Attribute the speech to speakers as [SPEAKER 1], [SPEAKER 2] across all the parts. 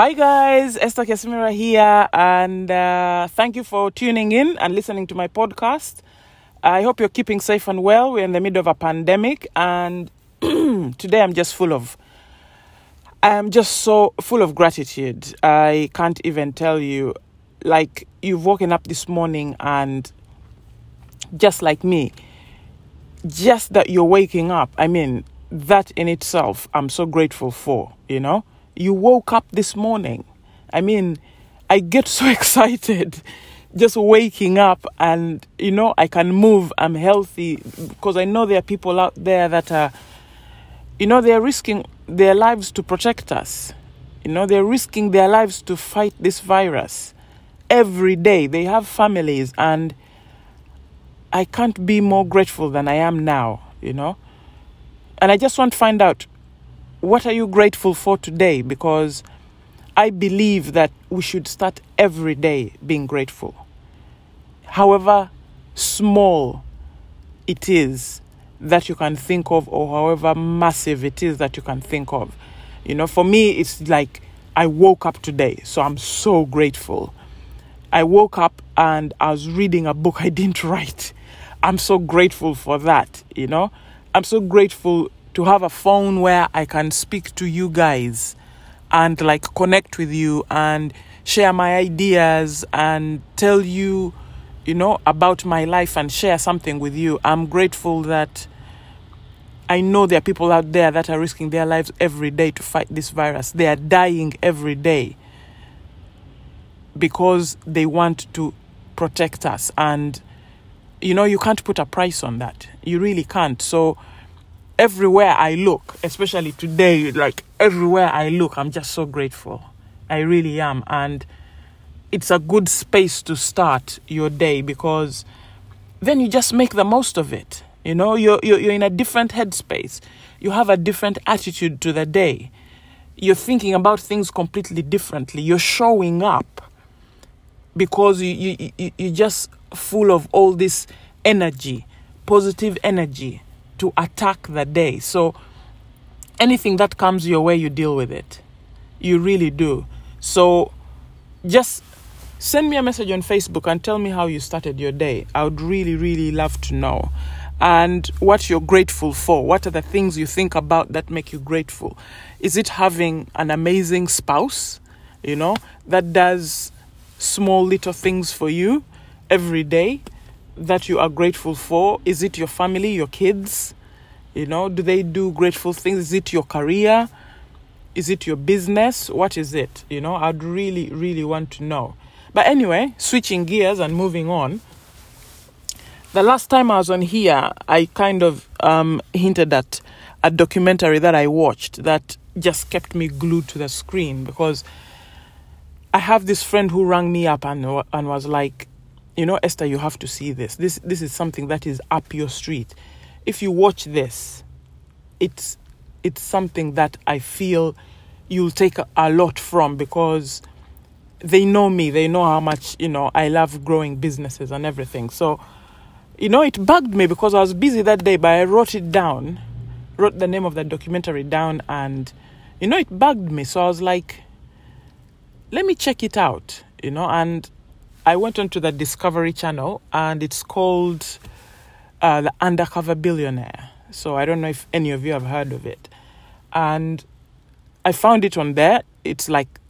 [SPEAKER 1] Hi guys, Esther Kesimira here, and uh, thank you for tuning in and listening to my podcast. I hope you're keeping safe and well. We're in the middle of a pandemic, and today I'm just full of, I'm just so full of gratitude. I can't even tell you, like you've woken up this morning and just like me, just that you're waking up. I mean, that in itself, I'm so grateful for. You know you woke up this morning. I mean, I get so excited just waking up and, you know, I can move, I'm healthy because I know there are people out there that are, you know, they're risking their lives to protect us. You know, they're risking their lives to fight this virus every day. They have families and I can't be more grateful than I am now, you know. And I just want to find out what are you grateful for today? Because I believe that we should start every day being grateful. However small it is that you can think of, or however massive it is that you can think of. You know, for me, it's like I woke up today, so I'm so grateful. I woke up and I was reading a book I didn't write. I'm so grateful for that, you know. I'm so grateful to have a phone where I can speak to you guys and like connect with you and share my ideas and tell you, you know, about my life and share something with you. I'm grateful that I know there are people out there that are risking their lives every day to fight this virus. They are dying every day because they want to protect us. And, you know, you can't put a price on that. You really can't. So, everywhere I look, especially today, like everywhere I look, I'm just so grateful. I really am. And it's a good space to start your day because then you just make the most of it. You know, you're, you're, you're in a different headspace. You have a different attitude to the day. You're thinking about things completely differently. You're showing up because you, you, you, you're just full of all this energy, positive energy to attack the day. So anything that comes your way, you deal with it. You really do. So just send me a message on Facebook and tell me how you started your day. I would really, really love to know. And what you're grateful for. What are the things you think about that make you grateful? Is it having an amazing spouse, you know, that does small little things for you every day? That you are grateful for? Is it your family, your kids? You know, do they do grateful things? Is it your career? Is it your business? What is it? You know, I'd really, really want to know. But anyway, switching gears and moving on. The last time I was on here, I kind of um, hinted at a documentary that I watched that just kept me glued to the screen because I have this friend who rang me up and and was like, you know, Esther, you have to see this. This this is something that is up your street. If you watch this, it's it's something that I feel you'll take a, lot from because they know me. They know how much you know I love growing businesses and everything. So, you know, it bugged me because I was busy that day, but I wrote it down, wrote the name of the documentary down, and you know, it bugged me. So I was like, let me check it out. You know, and I went onto the Discovery Channel and it's called uh, The Undercover Billionaire. So I don't know if any of you have heard of it. And I found it on there. It's like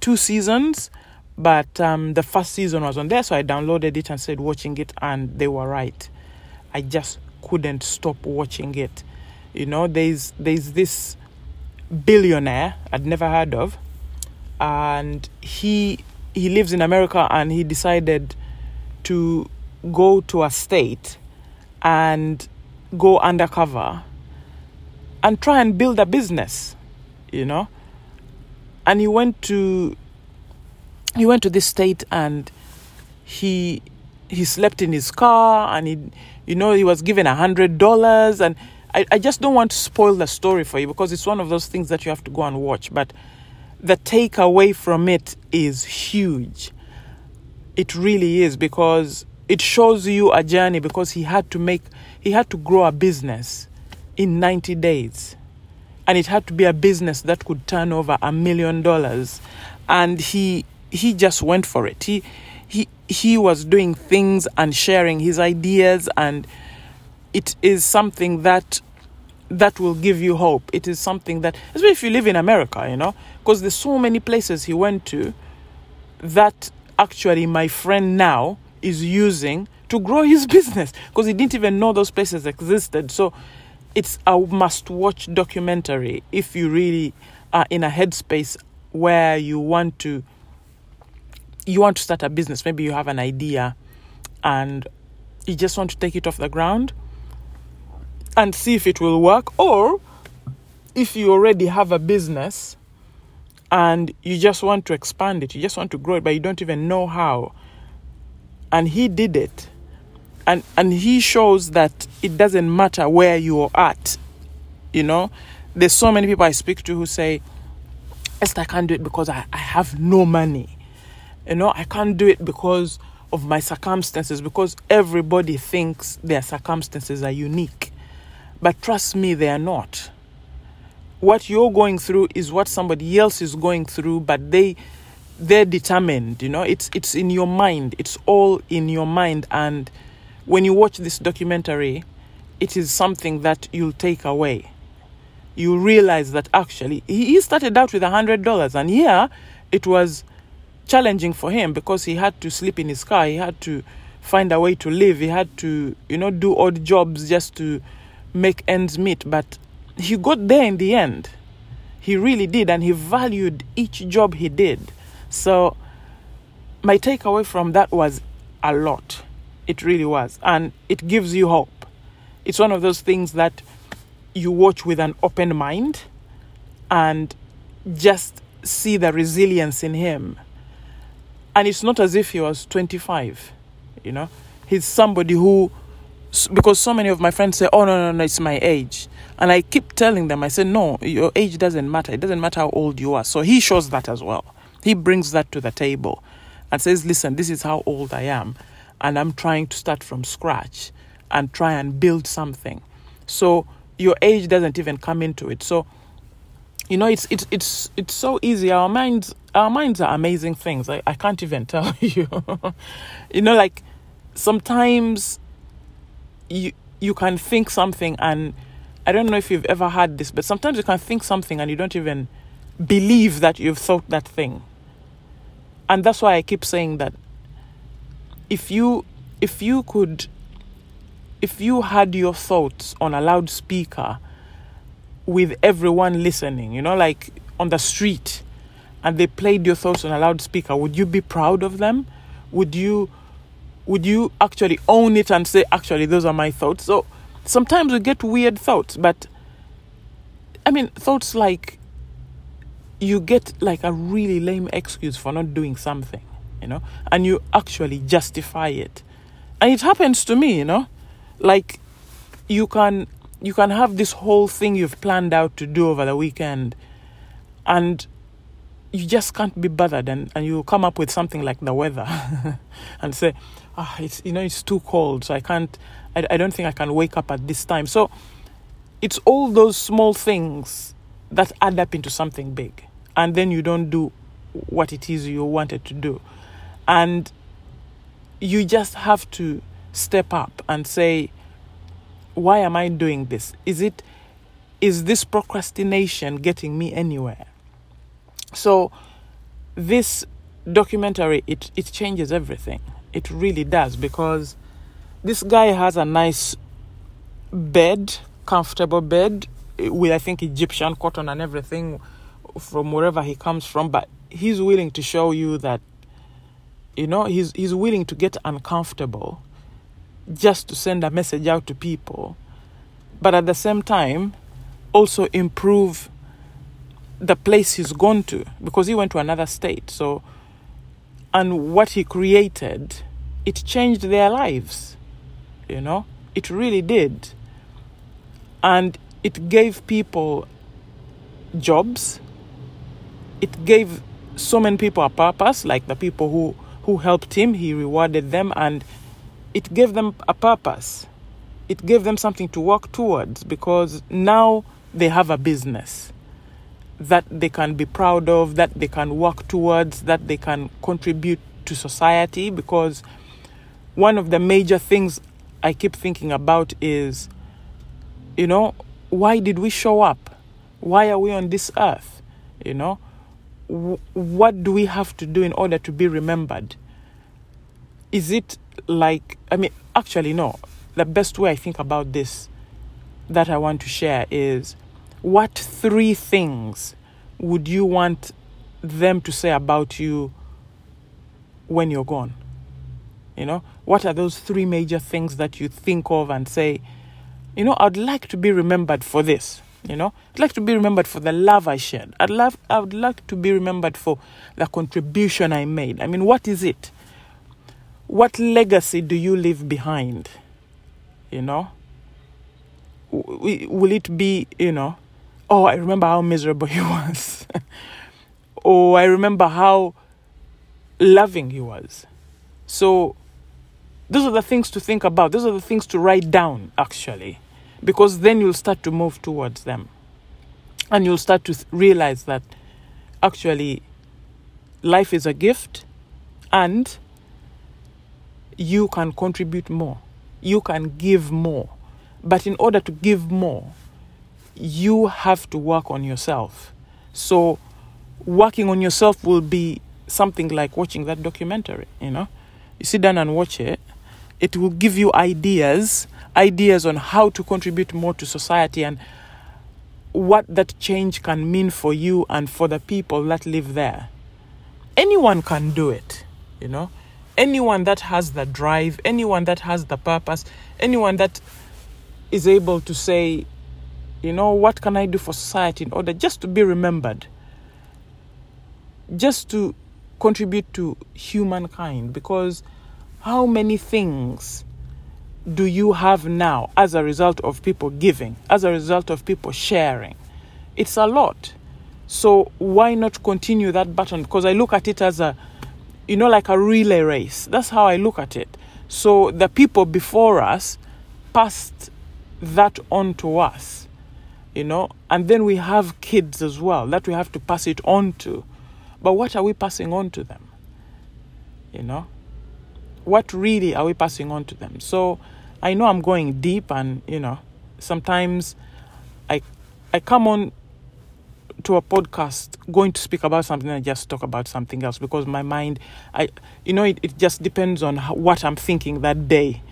[SPEAKER 1] two seasons, but um, the first season was on there. So I downloaded it and started watching it, and they were right. I just couldn't stop watching it. You know, there's there's this billionaire I'd never heard of, and he he lives in America and he decided to go to a state and go undercover and try and build a business, you know. And he went to he went to this state and he he slept in his car and he you know he was given a hundred dollars and I, I just don't want to spoil the story for you because it's one of those things that you have to go and watch. But the takeaway from it is huge. It really is because it shows you a journey because he had to make he had to grow a business in 90 days. and it had to be a business that could turn over a million dollars and he he just went for it he he he was doing things and sharing his ideas and it is something that that will give you hope. It is something that especially if you live in america you know because there's so many places he went to that actually my friend now is using to grow his business because he didn't even know those places existed. So it's a must watch documentary if you really are in a headspace where you want to you want to start a business. Maybe you have an idea and you just want to take it off the ground and see if it will work or if you already have a business and you just want to expand it you just want to grow it but you don't even know how. And he did it. And and he shows that it doesn't matter where you're at you know? There's so many people i speak to who say esther i can't do it because i, I have no money. You know i can't do it because of my circumstances because everybody thinks their circumstances are unique but trust me they are not. What you're going through is what somebody else is going through but they they're determined you know? It's it's in your mind. It's all in your mind. And when you watch this documentary, it is something that you'll take away. You realize that actually he started out with a hundred dollars, and here it was challenging for him because he had to sleep in his car, he had to find a way to live, he had to, you know, do odd jobs just to make ends meet. But he got there in the end. He really did, and he valued each job he did. So, my takeaway from that was a lot. It really was. And it gives you hope. It's one of those things that you watch with an open mind and just see the resilience in him. And it's not as if he was 25, you know? He's somebody who, because so many of my friends say, oh, no, no, no, it's my age. And I keep telling them, I say, no, your age doesn't matter. It doesn't matter how old you are. So he shows that as well. He brings that to the table and says, listen, this is how old I am and I'm trying to start from scratch and try and build something. So your age doesn't even come into it. So you know it's it's it's it's so easy. Our minds our minds are amazing things. I, I can't even tell you. you know, like sometimes you you can think something and I don't know if you've ever had this, but sometimes you can think something and you don't even believe that you've thought that thing. And that's why I keep saying that if you if you could if you had your thoughts on a loudspeaker with everyone listening, you know, like on the street, and they played your thoughts on a loudspeaker, would you be proud of them? Would you would you actually own it and say, actually, those are my thoughts? So sometimes we get weird thoughts, but I mean, thoughts like you get like a really lame excuse for not doing something you know, and you actually justify it. And it happens to me, you know, like you can you can have this whole thing you've planned out to do over the weekend and you just can't be bothered and, and you come up with something like the weather and say ah oh, it's you know it's too cold so i can't I, I don't think i can wake up at this time so it's all those small things that add up into something big and then you don't do what it is you wanted to do and you just have to step up and say, why am I doing this? Is it is this procrastination getting me anywhere? So this documentary it, it changes everything. It really does because this guy has a nice bed, comfortable bed eh, with I think Egyptian cotton and everything from wherever he comes from, but he's willing to show you that you know, he's, he's willing to get uncomfortable just to send a message out to people, but at the same time, also improve the place he's gone to because he went to another state. So, and what he created, it changed their lives, you know, it really did. And it gave people jobs, it gave so many people a purpose, like the people who who helped him, he rewarded them, and it gave them a purpose. It gave them something to work towards because now they have a business that they can be proud of, that they can work towards, that they can contribute to society. Because one of the major things I keep thinking about is, you know, why did we show up? Why are we on this earth? You know, what do we have to do in order to be remembered? Is it like, I mean, actually, no. The best way I think about this that I want to share is what three things would you want them to say about you when you're gone? You know, what are those three major things that you think of and say, you know, I'd like to be remembered for this. You know, I'd like to be remembered for the love I shared. I'd love, I would like to be remembered for the contribution I made. I mean, what is it? What legacy do you leave behind? You know, will it be, you know, oh, I remember how miserable he was. oh, I remember how loving he was. So, those are the things to think about. Those are the things to write down, actually, because then you'll start to move towards them. And you'll start to realize that actually life is a gift and you can contribute more, you can give more. But in order to give more, you have to work on yourself. So, working on yourself will be something like watching that documentary, you know. You sit down and watch it, it will give you ideas, ideas on how to contribute more to society and what that change can mean for you and for the people that live there. Anyone can do it, you know. Anyone that has the drive, anyone that has the purpose, anyone that is able to say, you know, what can I do for society in order just to be remembered? Just to contribute to humankind because how many things do you have now as a result of people giving, as a result of people sharing? It's a lot. So why not continue that button? Because I look at it as a, you know, like a relay race. That's how I look at it. So the people before us passed that on to us, you know, and then we have kids as well that we have to pass it on to. But what are we passing on to them? You know, what really are we passing on to them? So I know I'm going deep, and you know, sometimes I I come on to a podcast going to speak about something and just talk about something else because my mind i you know it, it just depends on how, what i'm thinking that day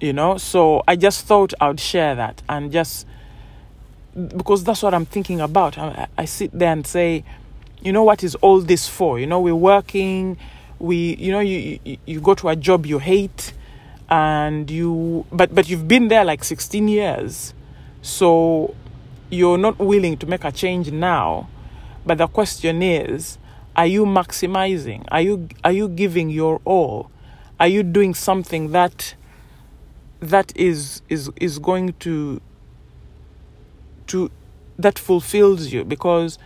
[SPEAKER 1] you know so i just thought i would share that and just because that's what i'm thinking about. I, I sit there and say you know what is all this for? You know we're working we you know you, you you go to a job you hate and you but but you've been there like 16 years. So you're not willing to make a change now. But the question is are you maximizing? Are you are you giving your all? Are you doing something that that is is is going to to that fulfills you because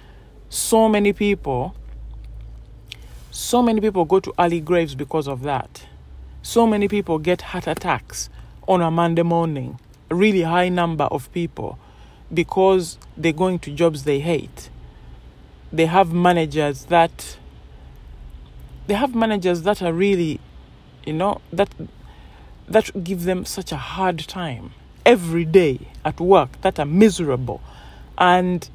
[SPEAKER 1] so many people so many people go to early graves because of that. So many people get heart attacks on a monday morning a really high number of people because they're going to jobs they hate. They have managers that they have managers that are really you know that that give them such a hard time every day at work that are miserable. And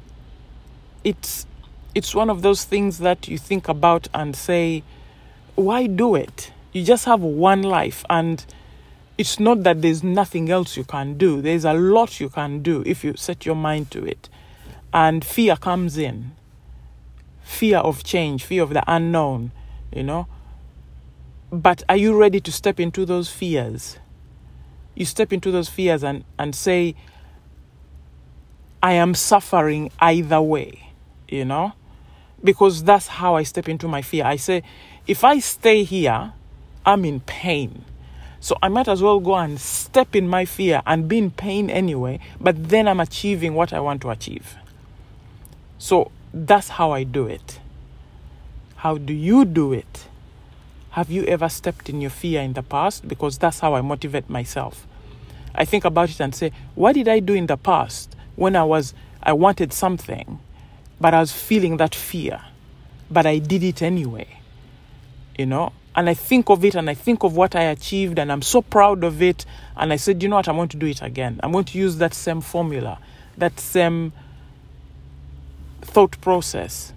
[SPEAKER 1] it's it's one of those things that you think about and say why do it? You just have one life and it's not that there's nothing else you can do. There's a lot you can do if you set your mind to it. And fear comes in. Fear of change fear of the unknown you know? But are you ready to step into those fears? You step into those fears and, and say, I am suffering either way, you know? Because that's how I step into my fear. I say, if I stay here, I'm in pain. So I might as well go and step in my fear and be in pain anyway, but then I'm achieving what I want to achieve. So that's how I do it. How do you do it? Have you ever stepped in your fear in the past? Because that's how I motivate myself. I think about it and say, what did I do in the past when I was I wanted something, but I was feeling that fear, but I did it anyway. You know, and I think of it and I think of what I achieved and I'm so proud of it. And I said, you know what, I'm going to do it again. I'm going to use that same formula, that same thought process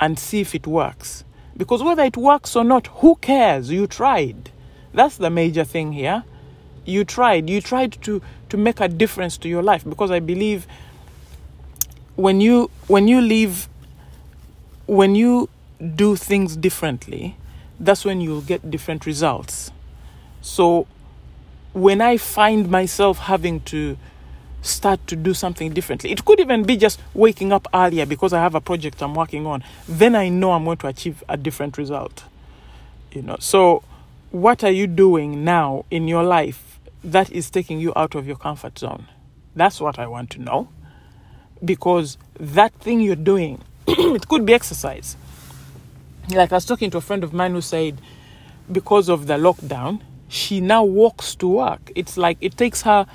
[SPEAKER 1] and see if it works. Because whether it works or not, who cares? You tried. That's the major thing here. You tried. You tried to, to make a difference to your life because I believe when you when you live when you do things differently, that's when you'll get different results. So when I find myself having to start to do something differently, it could even be just waking up earlier because I have a project I'm working on, then I know I'm going to achieve a different result. You know, so what are you doing now in your life that is taking you out of your comfort zone? That's what I want to know. Because that thing you're doing, it could be exercise like I was talking to a friend of mine who said because of the lockdown, she now walks to work. It's like it takes her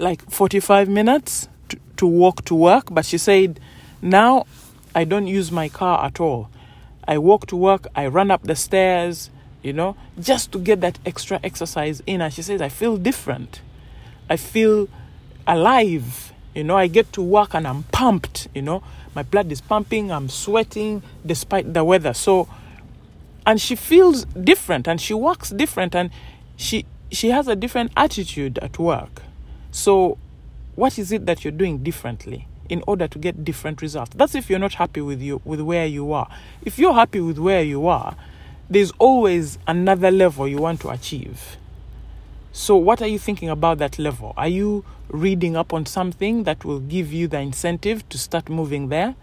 [SPEAKER 1] like 45 minutes to, to walk to work, but she said now I don't use my car at all. I walk to work, I run up the stairs, you know, just to get that extra exercise in. And she says, I feel different. I feel alive. You know, I get to work and I'm pumped, you know my blood is pumping, I'm sweating despite the weather. So, and she feels different and she works different and she she has a different attitude at work. So, what is it that you're doing differently in order to get different results? That's if you're not happy with you with where you are. If you're happy with where you are, there's always another level you want to achieve. So, what are you thinking about that level? Are you reading up on something that will give you the incentive to start moving there?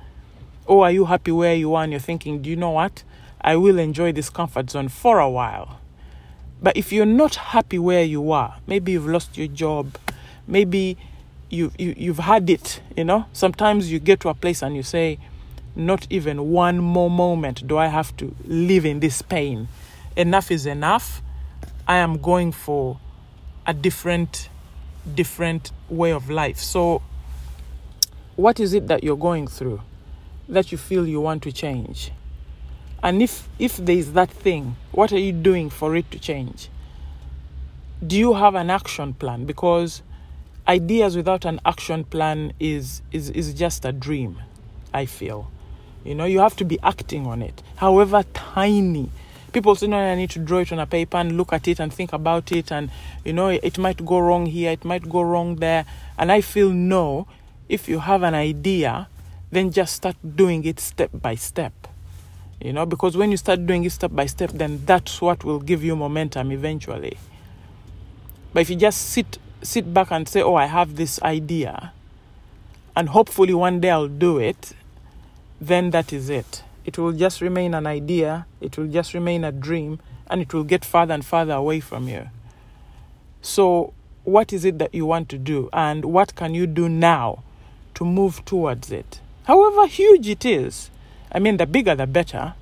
[SPEAKER 1] Or are you happy where you are and you're thinking, do you know what? I will enjoy this comfort zone for a while. But if you're not happy where you are, maybe you've lost your job, maybe you, you, you've had it, you know? Sometimes you get to a place and you say, not even one more moment do I have to live in this pain. Enough is enough. I am going for a different different way of life. So, what is it that you're going through that you feel you want to change? And if, if there is that thing, what are you doing for it to change? Do you have an action plan? Because ideas without an action plan is, is, is just a dream, I feel. You know, you have to be acting on it, however tiny people say, no, I need to draw it on a paper and look at it and think about it. And, you know, it might go wrong here, it might go wrong there. And I feel, no, if you have an idea, then just start doing it step by step. You know, because when you start doing it step by step, then that's what will give you momentum eventually. But if you just sit sit back and say, "Oh, I have this idea," and hopefully one day I'll do it, then that is it it will just remain an idea, it will just remain a dream, and it will get further and further away from you. So, what is it that you want to do, and what can you do now to move towards it? However huge it is, I mean, the bigger the better.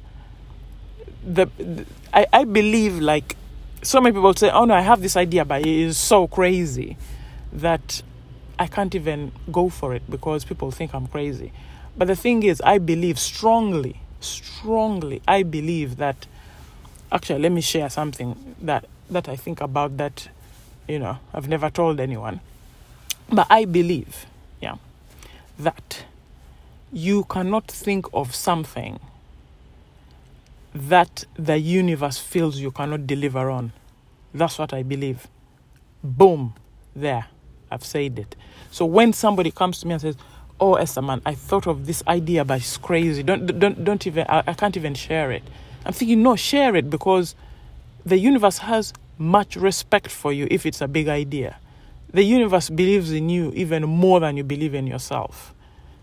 [SPEAKER 1] The, the I, I believe like so many people say, "Oh no, I have this idea, but it is so crazy that I can't even go for it because people think I'm crazy." But the thing is, I believe strongly strongly, I believe that. Actually, let me share something that that I think about that. You know, I've never told anyone, but I believe, yeah, that you cannot think of something that the universe feels you cannot deliver on. That's what I believe. Boom, there, I've said it. So when somebody comes to me and says, oh Esther man, I thought of this idea, but it's crazy. Don't don't don't even I, I can't even share it. I'm thinking, no, share it because the universe has much respect for you if it's a big idea. The universe believes in you even more than you believe in yourself.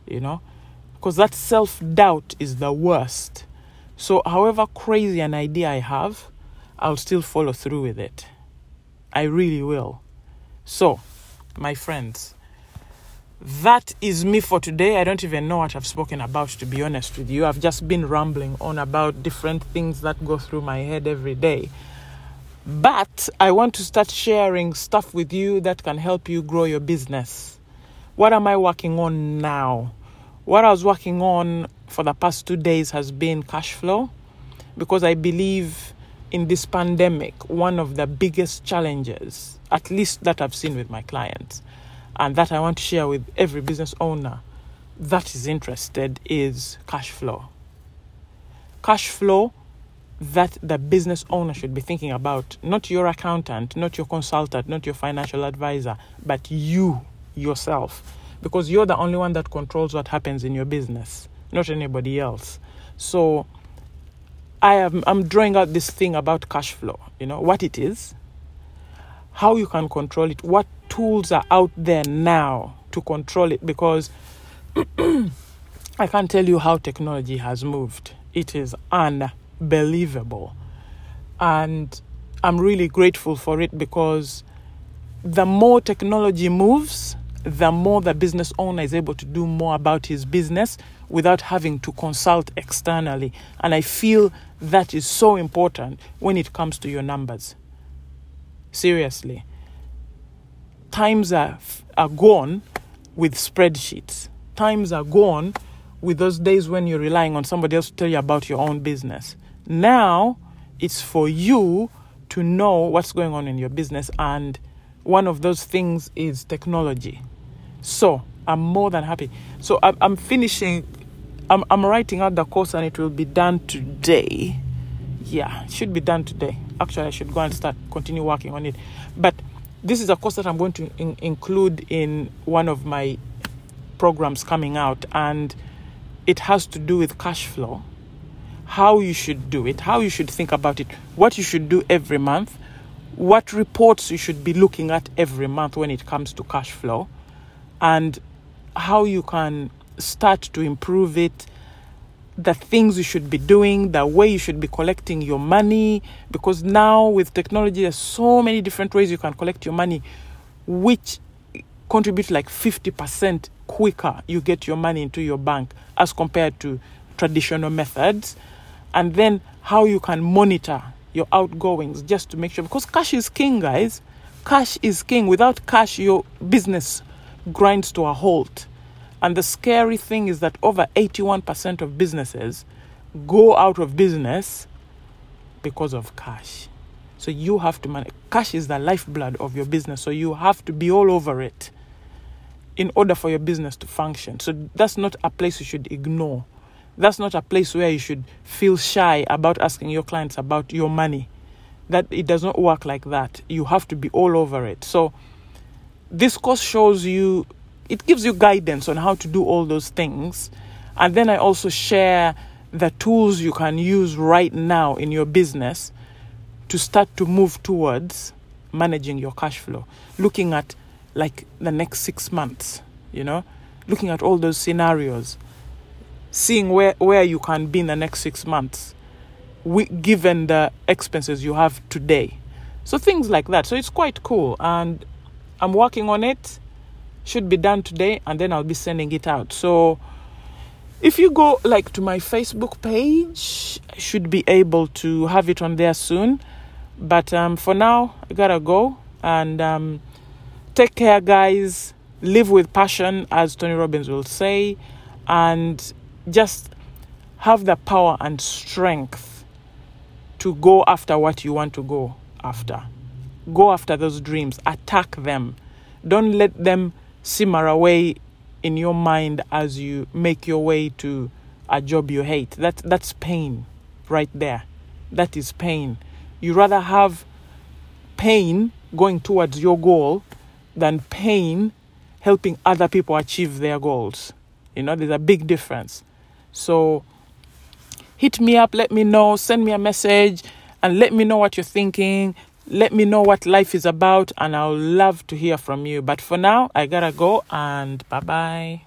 [SPEAKER 1] You know? Because that self doubt is the worst. So, however crazy an idea I have, I'll still follow through with it. I really will. So, my friends, that is me for today. I don't even know what I've spoken about, to be honest with you. I've just been rambling on about different things that go through my head every day. But I want to start sharing stuff with you that can help you grow your business. what am I working on now? What I was working on for the past two days has been cash flow because I believe in this pandemic, one of the biggest challenges, at least that I've seen with my clients, and that I want to share with every business owner that is interested, is cash flow. Cash flow that the business owner should be thinking about, not your accountant, not your consultant, not your financial advisor, but you yourself, because you're the only one that controls what happens in your business, not anybody else. So, I am I'm drawing out this thing about cash flow, you know, what it is, how you can control it, what tools are out there now to control it because I can't tell you how technology has moved. It is unbelievable. And I'm really grateful for it because the more technology moves, the more the business owner is able to do more about his business without having to consult externally. And I feel that is so important when it comes to your numbers. Seriously. Times are, are gone with spreadsheets. Times are gone with those days when you're relying on somebody else to tell you about your own business. Now it's for you to know what's going on in your business, and one of those things is technology. So I'm more than happy. So I'm, I'm finishing, I'm, I'm writing out the course, and it will be done today. Yeah, should be done today. Actually, I should go and start continue working on it. But this is a course that I'm going to in, include in one of my programs coming out, and it has to do with cash flow, how you should do it, how you should think about it, what you should do every month, what reports you should be looking at every month when it comes to cash flow, and how you can start to improve it, the things you should be doing, the way you should be collecting your money. Because now with technology, there's so many different ways you can collect your money, which contribute like 50% quicker you get your money into your bank as compared to traditional methods. And then how you can monitor your outgoings just to make sure because cash is king, guys. Cash is king. Without cash, your business grinds to a halt. And the scary thing is that over 81% of businesses go out of business because of cash. So you have to manage. Cash is the lifeblood of your business. So you have to be all over it in order for your business to function. So that's not a place you should ignore. That's not a place where you should feel shy about asking your clients about your money. That it does not work like that. You have to be all over it. So this course shows you it gives you guidance on how to do all those things. And then I also share the tools you can use right now in your business to start to move towards managing your cash flow, looking at like the next six months, you know, looking at all those scenarios, seeing where, where you can be in the next six months, we, given the expenses you have today. So things like that. So it's quite cool. And I'm working on it. Should be done today, and then I'll be sending it out. So if you go like to my Facebook page, I should be able to have it on there soon. But um, for now, I gotta go and um, take care, guys. Live with passion, as Tony Robbins will say, and just have the power and strength to go after what you want to go after. Go after those dreams, attack them. Don't let them simmer away in your mind as you make your way to a job you hate. That, that's pain right there. That is pain. You rather have pain going towards your goal than pain helping other people achieve their goals. You know, there's a big difference. So hit me up, let me know, send me a message, and let me know what you're thinking. Let me know what life is about, and I'll love to hear from you. But for now, I gotta go, and bye bye.